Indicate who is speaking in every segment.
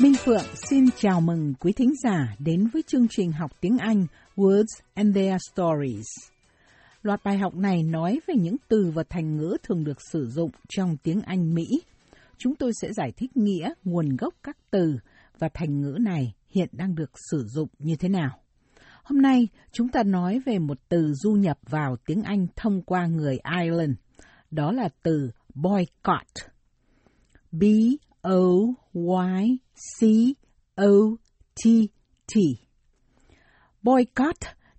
Speaker 1: Minh Phượng xin chào mừng quý thính giả đến với chương trình học tiếng Anh Words and Their Stories. Loạt bài học này nói về những từ và thành ngữ thường được sử dụng trong tiếng Anh Mỹ. Chúng tôi sẽ giải thích nghĩa, nguồn gốc các từ và thành ngữ này hiện đang được sử dụng như thế nào. Hôm nay, chúng ta nói về một từ du nhập vào tiếng Anh thông qua người Ireland. Đó là từ boycott. B. O Y C O T T. Boycott,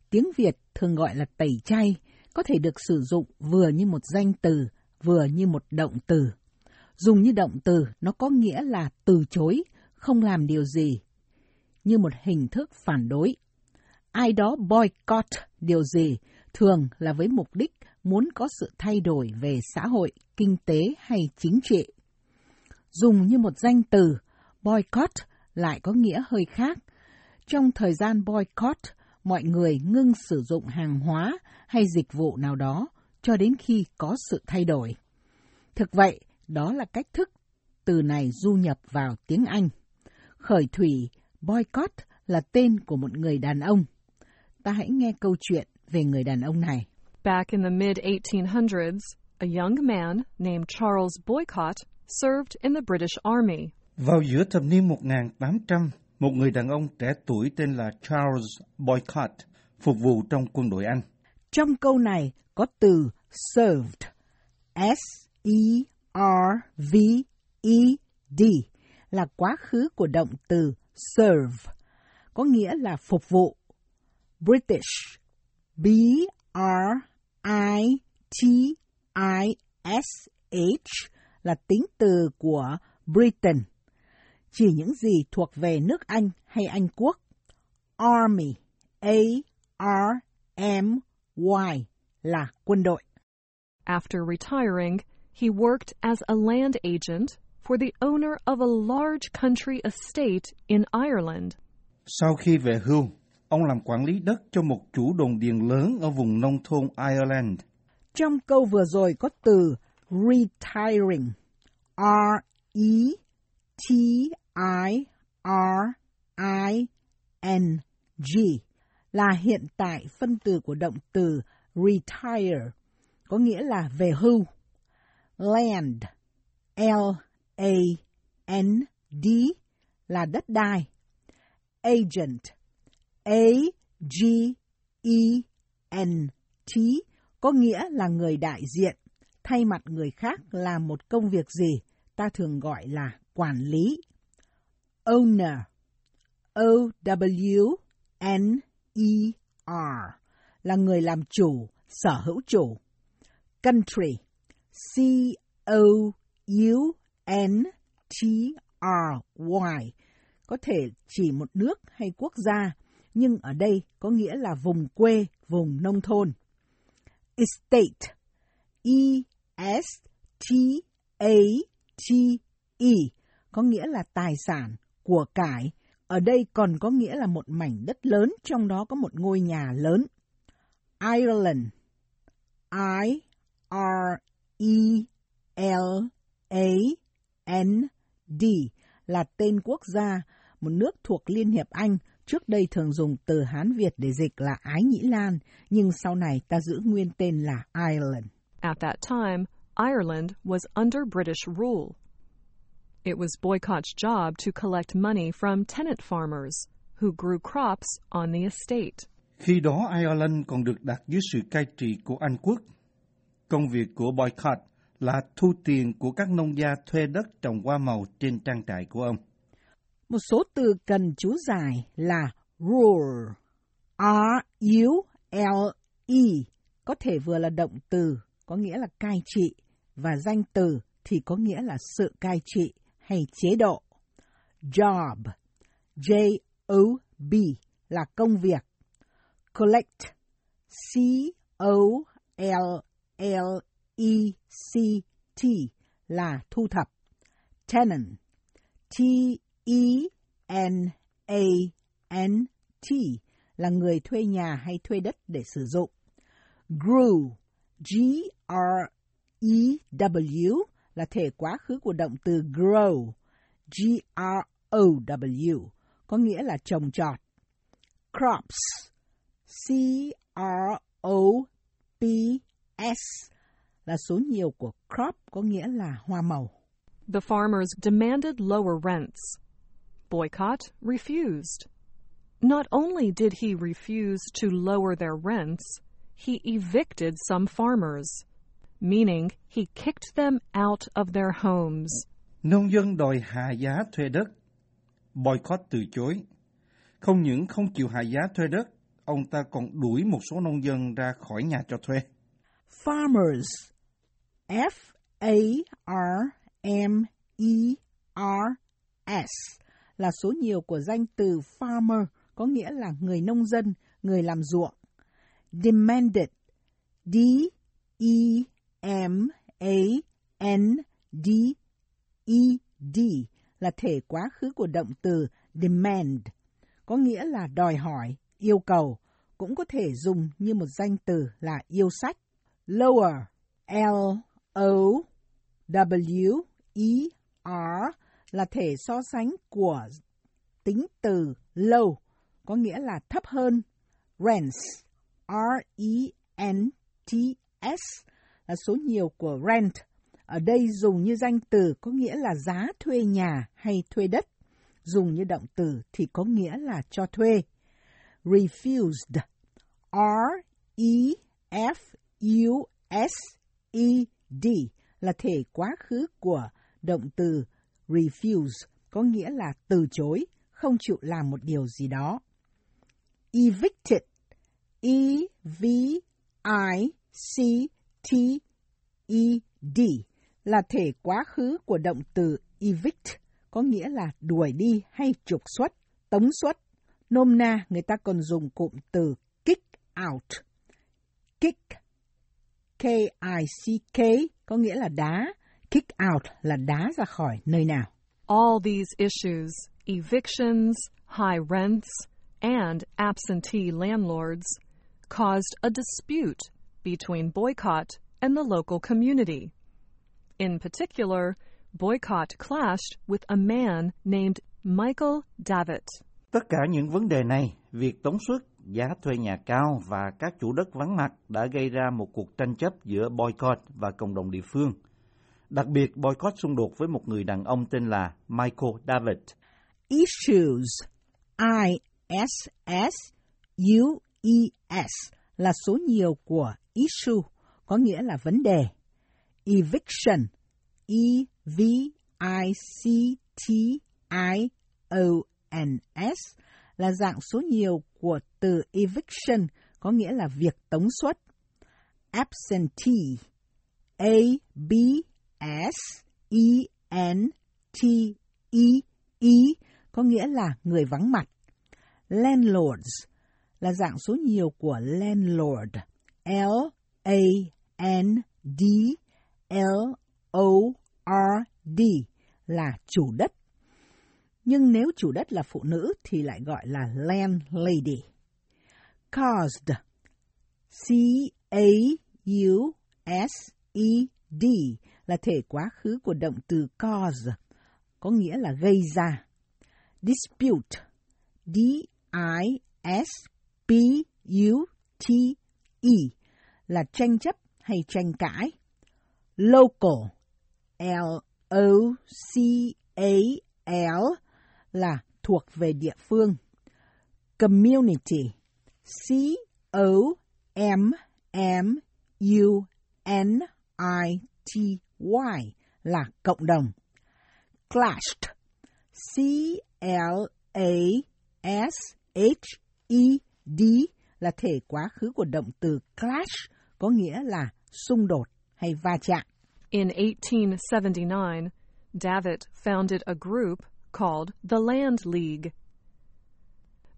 Speaker 1: tiếng Việt thường gọi là tẩy chay, có thể được sử dụng vừa như một danh từ, vừa như một động từ. Dùng như động từ, nó có nghĩa là từ chối, không làm điều gì, như một hình thức phản đối. Ai đó boycott điều gì, thường là với mục đích muốn có sự thay đổi về xã hội, kinh tế hay chính trị. Dùng như một danh từ, boycott lại có nghĩa hơi khác. Trong thời gian boycott, mọi người ngưng sử dụng hàng hóa hay dịch vụ nào đó cho đến khi có sự thay đổi. Thực vậy, đó là cách thức từ này du nhập vào tiếng Anh. Khởi thủy, boycott là tên của một người đàn ông. Ta hãy nghe câu chuyện về người đàn ông này.
Speaker 2: Back in the mid 1800s, a young man named Charles Boycott served in the British Army.
Speaker 3: Vào giữa thập niên 1800, một người đàn ông trẻ tuổi tên là Charles Boycott phục vụ trong quân đội Anh.
Speaker 1: Trong câu này có từ served, S-E-R-V-E-D, là quá khứ của động từ serve, có nghĩa là phục vụ. British, B-R-I-T-I-S-H, là tính từ của Britain, chỉ những gì thuộc về nước Anh hay Anh quốc. Army, A-R-M-Y, là quân đội.
Speaker 2: After retiring, he worked as a land agent for the owner of a large country estate in Ireland.
Speaker 3: Sau khi về hưu, ông làm quản lý đất cho một chủ đồn điền lớn ở vùng nông thôn Ireland.
Speaker 1: Trong câu vừa rồi có từ retiring, R-E-T-I-R-I-N-G, là hiện tại phân từ của động từ retire, có nghĩa là về hưu. Land, L-A-N-D, là đất đai. Agent, A-G-E-N-T, có nghĩa là người đại diện, thay mặt người khác làm một công việc gì, ta thường gọi là quản lý. Owner, O-W-N-E-R, là người làm chủ, sở hữu chủ. Country, C-O-U-N-T-R-Y, có thể chỉ một nước hay quốc gia, nhưng ở đây có nghĩa là vùng quê, vùng nông thôn. Estate, e S T A T E có nghĩa là tài sản, của cải. Ở đây còn có nghĩa là một mảnh đất lớn, trong đó có một ngôi nhà lớn. Ireland, I-R-E-L-A-N-D, là tên quốc gia, một nước thuộc Liên hiệp Anh, trước đây thường dùng từ Hán Việt để dịch là Ái Nhĩ Lan, nhưng sau này ta giữ nguyên tên là Ireland.
Speaker 2: At that time, Ireland was under British rule. It was Boycott's job to collect money from tenant farmers who grew crops on the estate.
Speaker 3: Khi đó Ireland còn được đặt dưới sự cai trị của Anh quốc. Công việc của Boycott là thu tiền của các nông gia thuê đất trồng hoa màu trên trang trại của ông.
Speaker 1: Một số từ cần chú giải là rule, R-U-L-E, có thể vừa là động từ, có nghĩa là cai trị, và danh từ thì có nghĩa là sự cai trị hay chế độ. Job, J-O-B, là công việc. Collect, C-O-L-L-E-C-T, là thu thập. Tenant, T-E-N-A-N-T, là người thuê nhà hay thuê đất để sử dụng. Grew, G-R-E-W, là thể quá khứ của động từ grow, G R O W có nghĩa là trồng trọt. Crops, C-R-O-P-S, là số nhiều của crop có nghĩa là hoa màu.
Speaker 2: The farmers demanded lower rents. Boycott refused. Not only did he refuse to lower their rents, he evicted some farmers, meaning he kicked them out of their homes.
Speaker 3: Nông dân đòi hạ giá thuê đất. Boycott từ chối. Không những không chịu hạ giá thuê đất, ông ta còn đuổi một số nông dân ra khỏi nhà cho thuê.
Speaker 1: Farmers, F-A-R-M-E-R-S, là số nhiều của danh từ farmer, có nghĩa là người nông dân, người làm ruộng. Demanded, D-E-M-A-N-D-E-D, là thể quá khứ của động từ demand, có nghĩa là đòi hỏi, yêu cầu, cũng có thể dùng như một danh từ là yêu sách. Lower, L-O-W-E-R, là thể so sánh của tính từ low, có nghĩa là thấp hơn. Rents, R-E-N-T-S, là số nhiều của rent. Ở đây dùng như danh từ có nghĩa là giá thuê nhà hay thuê đất. Dùng như động từ thì có nghĩa là cho thuê. Refused, R-E-F-U-S-E-D, là thể quá khứ của động từ refuse, có nghĩa là từ chối, không chịu làm một điều gì đó. Evicted, E-V-I-C-T-E-D, là thể quá khứ của động từ evict, có nghĩa là đuổi đi hay trục xuất, tống xuất. Nôm na, người ta còn dùng cụm từ kick out. Kick, K-I-C-K, có nghĩa là đá. Kick out là đá ra khỏi nơi nào.
Speaker 2: All these issues, evictions, high rents, and absentee landlords, caused a dispute between Boycott and the local community. In particular, Boycott clashed with a man named Michael Davitt.
Speaker 3: Tất cả những vấn đề này, việc tống suất, giá thuê nhà cao và các chủ đất vắng mặt đã gây ra một cuộc tranh chấp giữa Boycott và cộng đồng địa phương. Đặc biệt, Boycott xung đột với một người đàn ông tên là Michael Davitt.
Speaker 1: Issues, e s là số nhiều của issue, có nghĩa là vấn đề. Eviction, E-V-I-C-T-I-O-N-S, là dạng số nhiều của từ eviction, có nghĩa là việc tống xuất. Absentee, A-B-S-E-N-T-E-E, có nghĩa là người vắng mặt. Landlords là dạng số nhiều của landlord, L-A-N-D-L-O-R-D là chủ đất. Nhưng nếu chủ đất là phụ nữ thì lại gọi là landlady. Caused, C-A-U-S-E-D là thể quá khứ của động từ cause, có nghĩa là gây ra. Dispute, d i s b u t e là tranh chấp hay tranh cãi. Local, L-O-C-A-L là thuộc về địa phương. Community, C-O-M-M-U-N-I-T-Y là cộng đồng. Clashed, c l a s h e C-L-A-S-H-E-D là thể quá khứ của động từ clash, có nghĩa là xung đột hay va chạm.
Speaker 2: In 1879, Davitt founded a group called the Land League.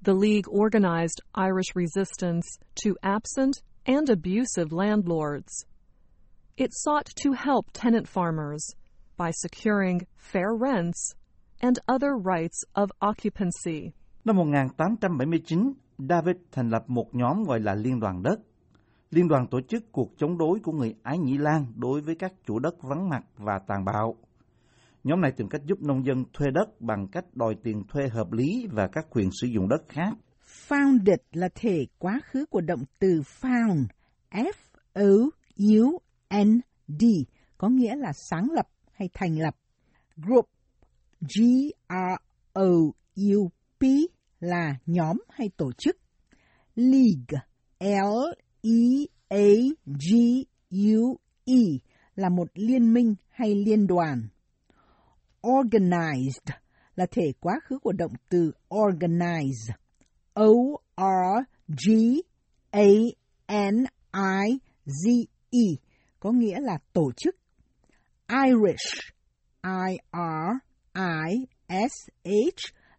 Speaker 2: The League organized Irish resistance to absent and abusive landlords. It sought to help tenant farmers by securing fair rents and other rights of occupancy.
Speaker 3: Năm 1879, David thành lập một nhóm gọi là Liên đoàn đất. Liên đoàn tổ chức cuộc chống đối của người Ái Nhĩ Lan đối với các chủ đất vắng mặt và tàn bạo. Nhóm này tìm cách giúp nông dân thuê đất bằng cách đòi tiền thuê hợp lý và các quyền sử dụng đất khác.
Speaker 1: Founded là thể quá khứ của động từ found, F-O-U-N-D, có nghĩa là sáng lập hay thành lập. Group, G-R-O-U-P là nhóm hay tổ chức. League, L-E-A-G-U-E là một liên minh hay liên đoàn. Organized là thể quá khứ của động từ organize. O-R-G-A-N-I-Z-E có nghĩa là tổ chức. Irish, I-R-I-S-H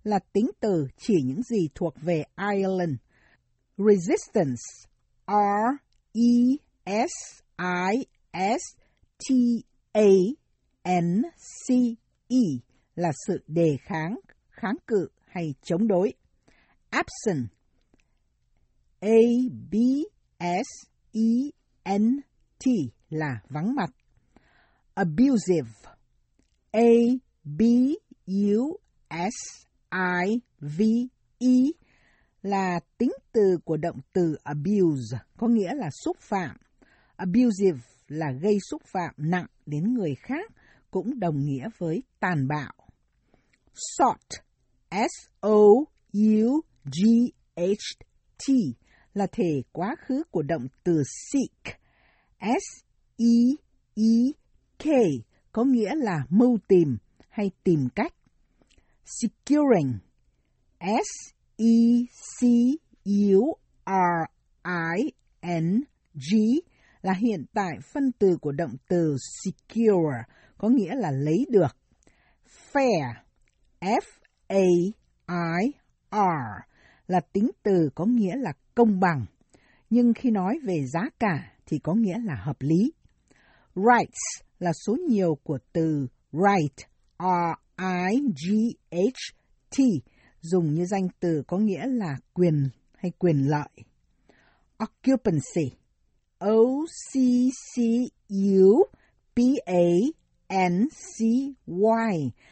Speaker 1: là tính từ chỉ những gì thuộc về Ireland. Resistance, R-E-S-I-S-T-A-N-C-E là sự đề kháng, kháng cự hay chống đối. Absent, A-B-S-E-N-T là vắng mặt. Abusive, A B U S i v e là tính từ của động từ abuse, có nghĩa là xúc phạm. Abusive là gây xúc phạm nặng đến người khác, cũng đồng nghĩa với tàn bạo. Sought, S-O-U-G-H-T là thể quá khứ của động từ seek, S-E-E-K có nghĩa là mưu tìm hay tìm cách. Securing, S-E-C-U-R-I-N-G là hiện tại phân từ của động từ secure, có nghĩa là lấy được. Fair, F-A-I-R là tính từ có nghĩa là công bằng, nhưng khi nói về giá cả thì có nghĩa là hợp lý. Rights là số nhiều của từ right, R-I-G-H-T, dùng như danh từ có nghĩa là quyền hay quyền lợi. Occupancy, O-C-C-U-P-A-N-C-Y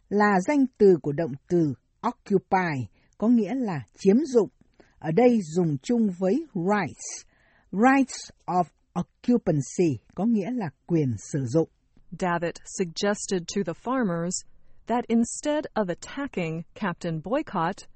Speaker 1: là danh từ của động từ occupy, có nghĩa là chiếm dụng. Ở đây dùng chung với rights. Rights of occupancy có nghĩa là quyền sử dụng.
Speaker 2: Davitt suggested to the farmers that instead of attacking Captain Boycott,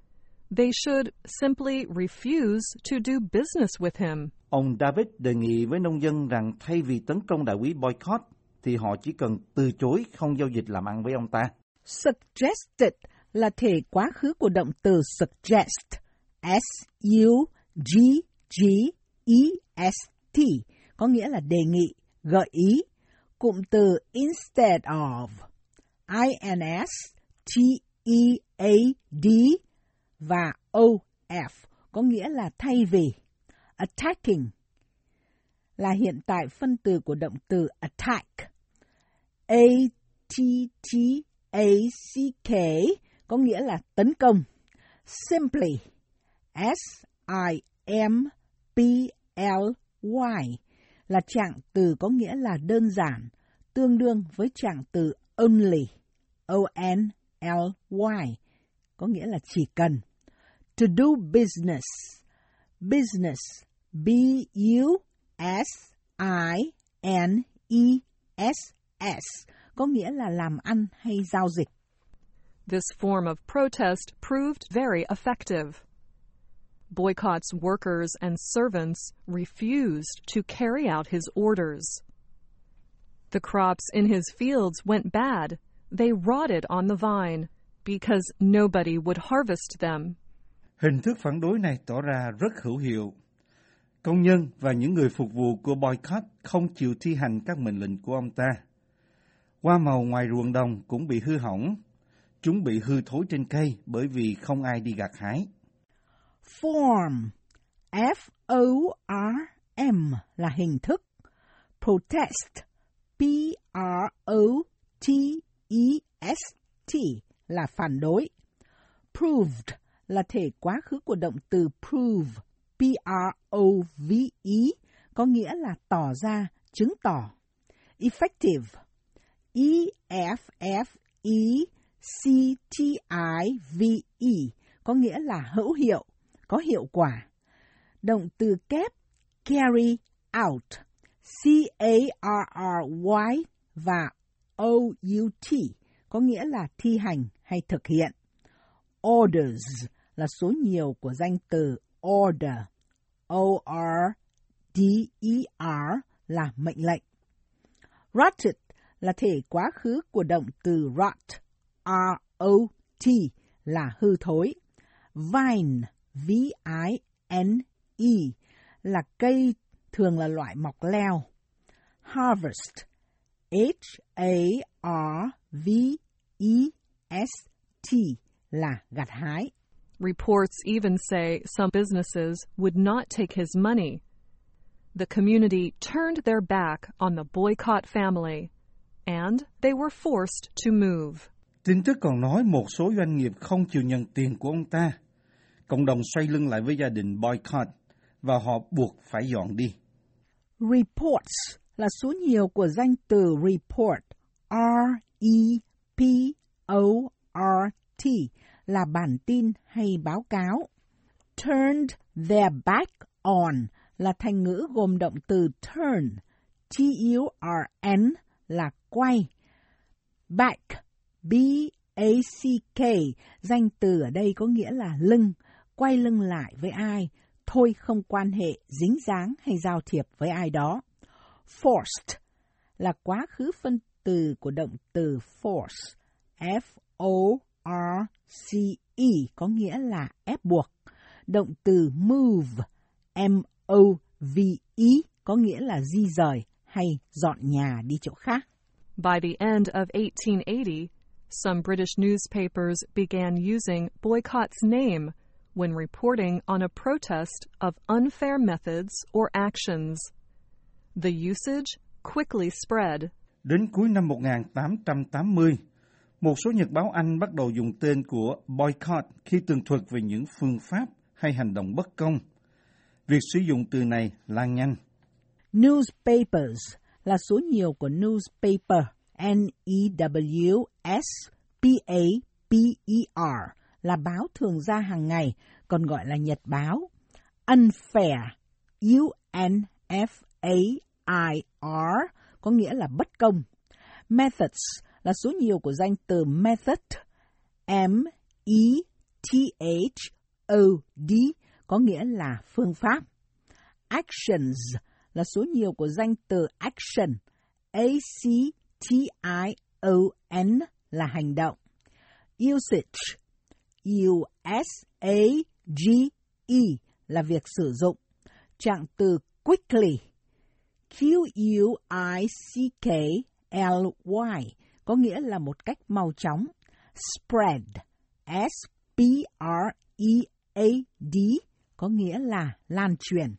Speaker 2: they should simply refuse to do business with him.
Speaker 3: Ông David đề nghị với nông dân rằng thay vì tấn công đại úy Boycott, thì họ chỉ cần từ chối không giao dịch làm ăn với ông ta.
Speaker 1: Suggested là thể quá khứ của động từ suggest, S-U-G-G-E-S-T, có nghĩa là đề nghị, gợi ý. Cụm từ instead of, I-N-S-T-E-A-D và O-F, có nghĩa là thay vì. Attacking là hiện tại phân từ của động từ attack. A-T-T-A-C-K có nghĩa là tấn công. Simply, S-I-M-P-L-Y là trạng từ có nghĩa là đơn giản, tương đương với trạng từ only, O-N-L-Y, có nghĩa là chỉ cần. To do business, business, B-U-S-I-N-E-S-S, có nghĩa là làm ăn hay giao dịch.
Speaker 2: This form of protest proved very effective. Boycott's workers and servants refused to carry out his orders. The crops in his fields went bad. They rotted on the vine because nobody would harvest them.
Speaker 3: Hình thức phản đối này tỏ ra rất hữu hiệu. Công nhân và những người phục vụ của Boycott không chịu thi hành các mệnh lệnh của ông ta. Hoa màu ngoài ruộng đồng cũng bị hư hỏng. Chúng bị hư thối trên cây bởi vì không ai đi gặt hái.
Speaker 1: Form, F-O-R-M là hình thức. Protest, P-R-O-T-E-S-T là phản đối. Proved là thể quá khứ của động từ prove, P-R-O-V-E, có nghĩa là tỏ ra, chứng tỏ. Effective, E F F E C T I V E có nghĩa là hữu hiệu, có hiệu quả. Động từ kép carry out, C-A-R-R-Y và O-U-T có nghĩa là thi hành hay thực hiện. Orders là số nhiều của danh từ order, O-R-D-E-R là mệnh lệnh. Rotted là thể quá khứ của động từ rot, R-O-T là hư thối. Vine, V-I-N-E là cây thường là loại mọc leo. Harvest, H-A-R-V-E-S-T là gặt hái.
Speaker 2: Reports even say some businesses would not take his money. The community turned their back on the boycott family, and they were forced to move.
Speaker 3: Tin tức còn nói một số doanh nghiệp không chịu nhận tiền của ông ta. Cộng đồng xoay lưng lại với gia đình boycott và họ buộc phải dọn đi.
Speaker 1: Reports là số nhiều của danh từ report, R-E-P-O-R-T, là bản tin hay báo cáo. Turned their back on là thành ngữ gồm động từ turn, T-U-R-N là quay. Back, B-A-C-K, danh từ ở đây có nghĩa là lưng, quay lưng lại với ai, thôi không quan hệ, dính dáng hay giao thiệp với ai đó. Forced là quá khứ phân từ của động từ force, F-O-R-C-E, có nghĩa là ép buộc. Động từ move, M-O-V-E, có nghĩa là di rời hay dọn nhà đi chỗ khác.
Speaker 2: By the end of 1880, some British newspapers began using boycott's name when reporting on a protest of unfair methods or actions. The usage quickly spread.
Speaker 3: Đến cuối năm 1880, một số nhật báo Anh bắt đầu dùng tên của boycott khi tường thuật về những phương pháp hay hành động bất công. Việc sử dụng từ này lan nhanh.
Speaker 1: Newspapers là số nhiều của newspaper, N-E-W-S-P-A-P-E-R, là báo thường ra hàng ngày, còn gọi là nhật báo. Unfair, A I R có nghĩa là bất công. Methods là số nhiều của danh từ method, M-E-T-H-O-D, có nghĩa là phương pháp. Actions là số nhiều của danh từ action, A-C-T-I-O-N là hành động. Usage, U-S-A-G-E là việc sử dụng. Trạng từ quickly, Q-U-I-C-K-L-Y có nghĩa là một cách mau chóng. Spread, S-P-R-E-A-D có nghĩa là lan truyền.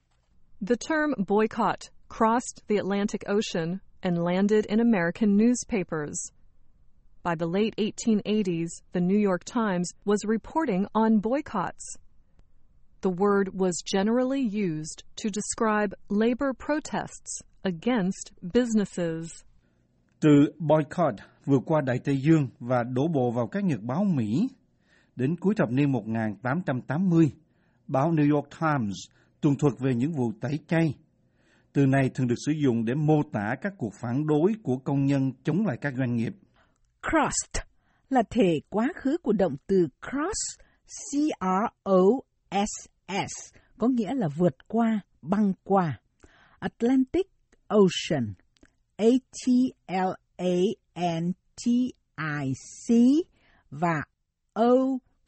Speaker 2: The term boycott crossed the Atlantic Ocean and landed in American newspapers. By the late 1880s, the New York Times was reporting on boycotts. The word was generally used to describe labor protests against businesses.
Speaker 3: Từ boycott vượt qua Đại Tây Dương và đổ bộ vào các nhật báo Mỹ. Đến cuối thập niên 1880, báo New York Times tường thuật về những vụ tẩy chay. Từ này thường được sử dụng để mô tả các cuộc phản đối của công nhân chống lại các doanh nghiệp.
Speaker 1: Crossed là thể quá khứ của động từ cross, C-R-O-S-S, S có nghĩa là vượt qua, băng qua. Atlantic Ocean, A-T-L-A-N-T-I-C và O-C-E-A-N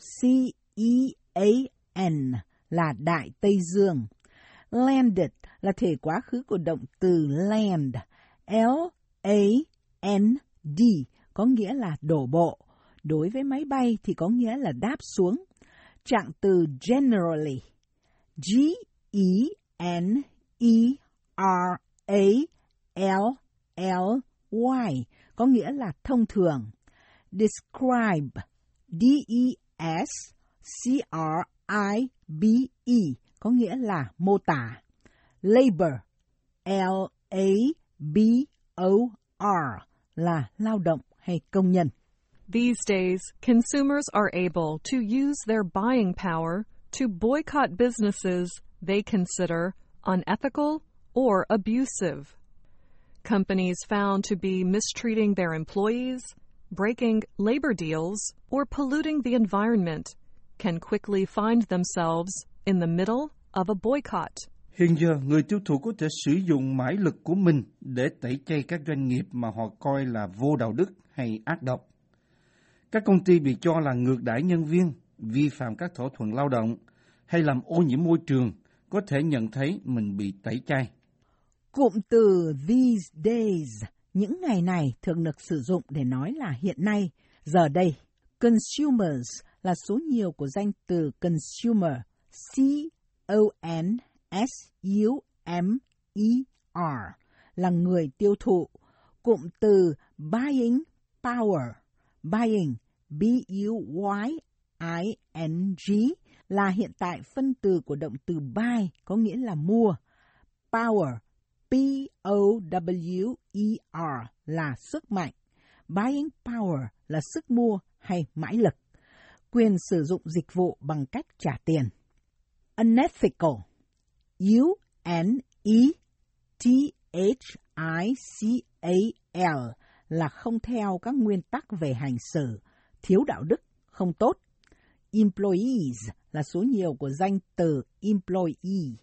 Speaker 1: là Đại Tây Dương. Landed là thể quá khứ của động từ land, L-A-N-D, có nghĩa là đổ bộ. Đối với máy bay thì có nghĩa là đáp xuống. Trạng từ generally, G-E-N-E-R-A-L-L-Y, có nghĩa là thông thường. Describe, D-E-S-C-R-I-B-E, có nghĩa là mô tả. Labor, L-A-B-O-R, là lao động hay công nhân.
Speaker 2: These days, consumers are able to use their buying power to boycott businesses they consider unethical or abusive. Companies found to be mistreating their employees, breaking labor deals, or polluting the environment can quickly find themselves in the middle of a boycott.
Speaker 3: Hiện giờ, người tiêu thụ có thể sử dụng mãi lực của mình để tẩy chay các doanh nghiệp mà họ coi là vô đạo đức hay ác độc. Các công ty bị cho là ngược đãi nhân viên, vi phạm các thỏa thuận lao động hay làm ô nhiễm môi trường có thể nhận thấy mình bị tẩy chay.
Speaker 1: Cụm từ these days, những ngày này thường được sử dụng để nói là hiện nay, giờ đây. Consumers là số nhiều của danh từ consumer, C-O-N-S-U-M-E-R, là người tiêu thụ. Cụm từ buying power, buying, b u y ing là hiện tại phân từ của động từ buy, có nghĩa là mua. Power, P-O-W-E-R là sức mạnh. Buying power là sức mua hay mãi lực. Quyền sử dụng dịch vụ bằng cách trả tiền. Unethical U-N-E-T-H-I-C-A-L là không theo các nguyên tắc về hành xử, thiếu đạo đức, không tốt. Employees là số nhiều của danh từ employee.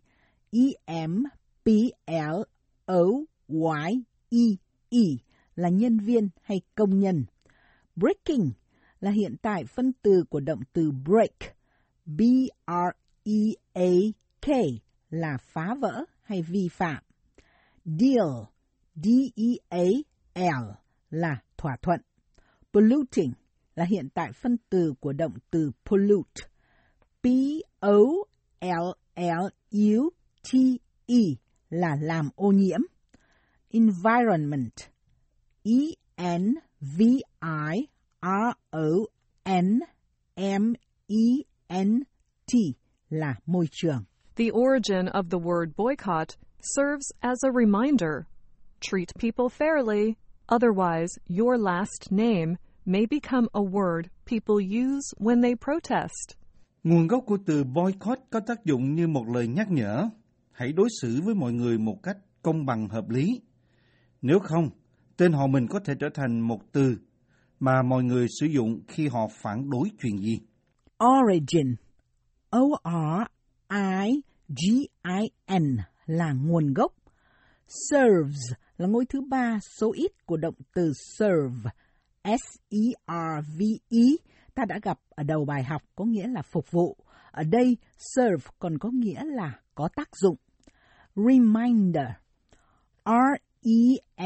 Speaker 1: E-M-P-L-O-Y-E-E là nhân viên hay công nhân. Breaking là hiện tại phân từ của động từ break. B-R-E-A-K là phá vỡ hay vi phạm. Deal, D-E-A-L là thỏa thuận. Polluting là hiện tại phân từ của động từ pollute. P-O-L-L-U-T-E là làm ô nhiễm. Environment E-N-V-I-R-O-N-M-E-N-T là môi trường.
Speaker 2: The origin of the word boycott serves as a reminder. Treat people fairly, otherwise, your last name may become a word people use when they protest.
Speaker 3: Nguồn gốc của từ boycott có tác dụng như một lời nhắc nhở. Hãy đối xử với mọi người một cách công bằng hợp lý. Nếu không, tên họ mình có thể trở thành một từ mà mọi người sử dụng khi họ phản đối chuyện gì.
Speaker 1: Origin O-R-I-G-I-N là nguồn gốc. Serves là ngôi thứ ba số ít của động từ serve. S-E-R-V-E ta đã gặp ở đầu bài học có nghĩa là phục vụ. Ở đây serve còn có nghĩa là có tác dụng. Reminder R-E-M-I-N-D-E-R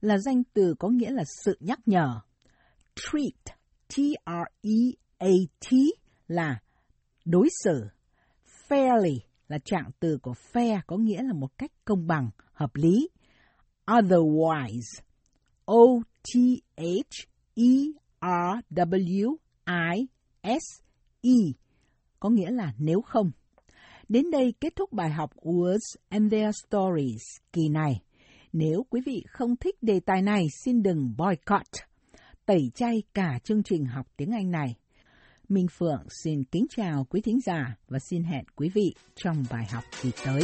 Speaker 1: là danh từ có nghĩa là sự nhắc nhở. Treat T-R-E-A-T là đối xử. Fairly là trạng từ của fair có nghĩa là một cách công bằng, hợp lý. Otherwise O-T-H-E-R-W-I-S-E có nghĩa là nếu không. Đến đây kết thúc bài học Words and Their Stories kỳ này. Nếu quý vị không thích đề tài này, xin đừng boycott, tẩy chay cả chương trình học tiếng Anh này. Minh Phượng xin kính chào quý thính giả và xin hẹn quý vị trong bài học kỳ tới.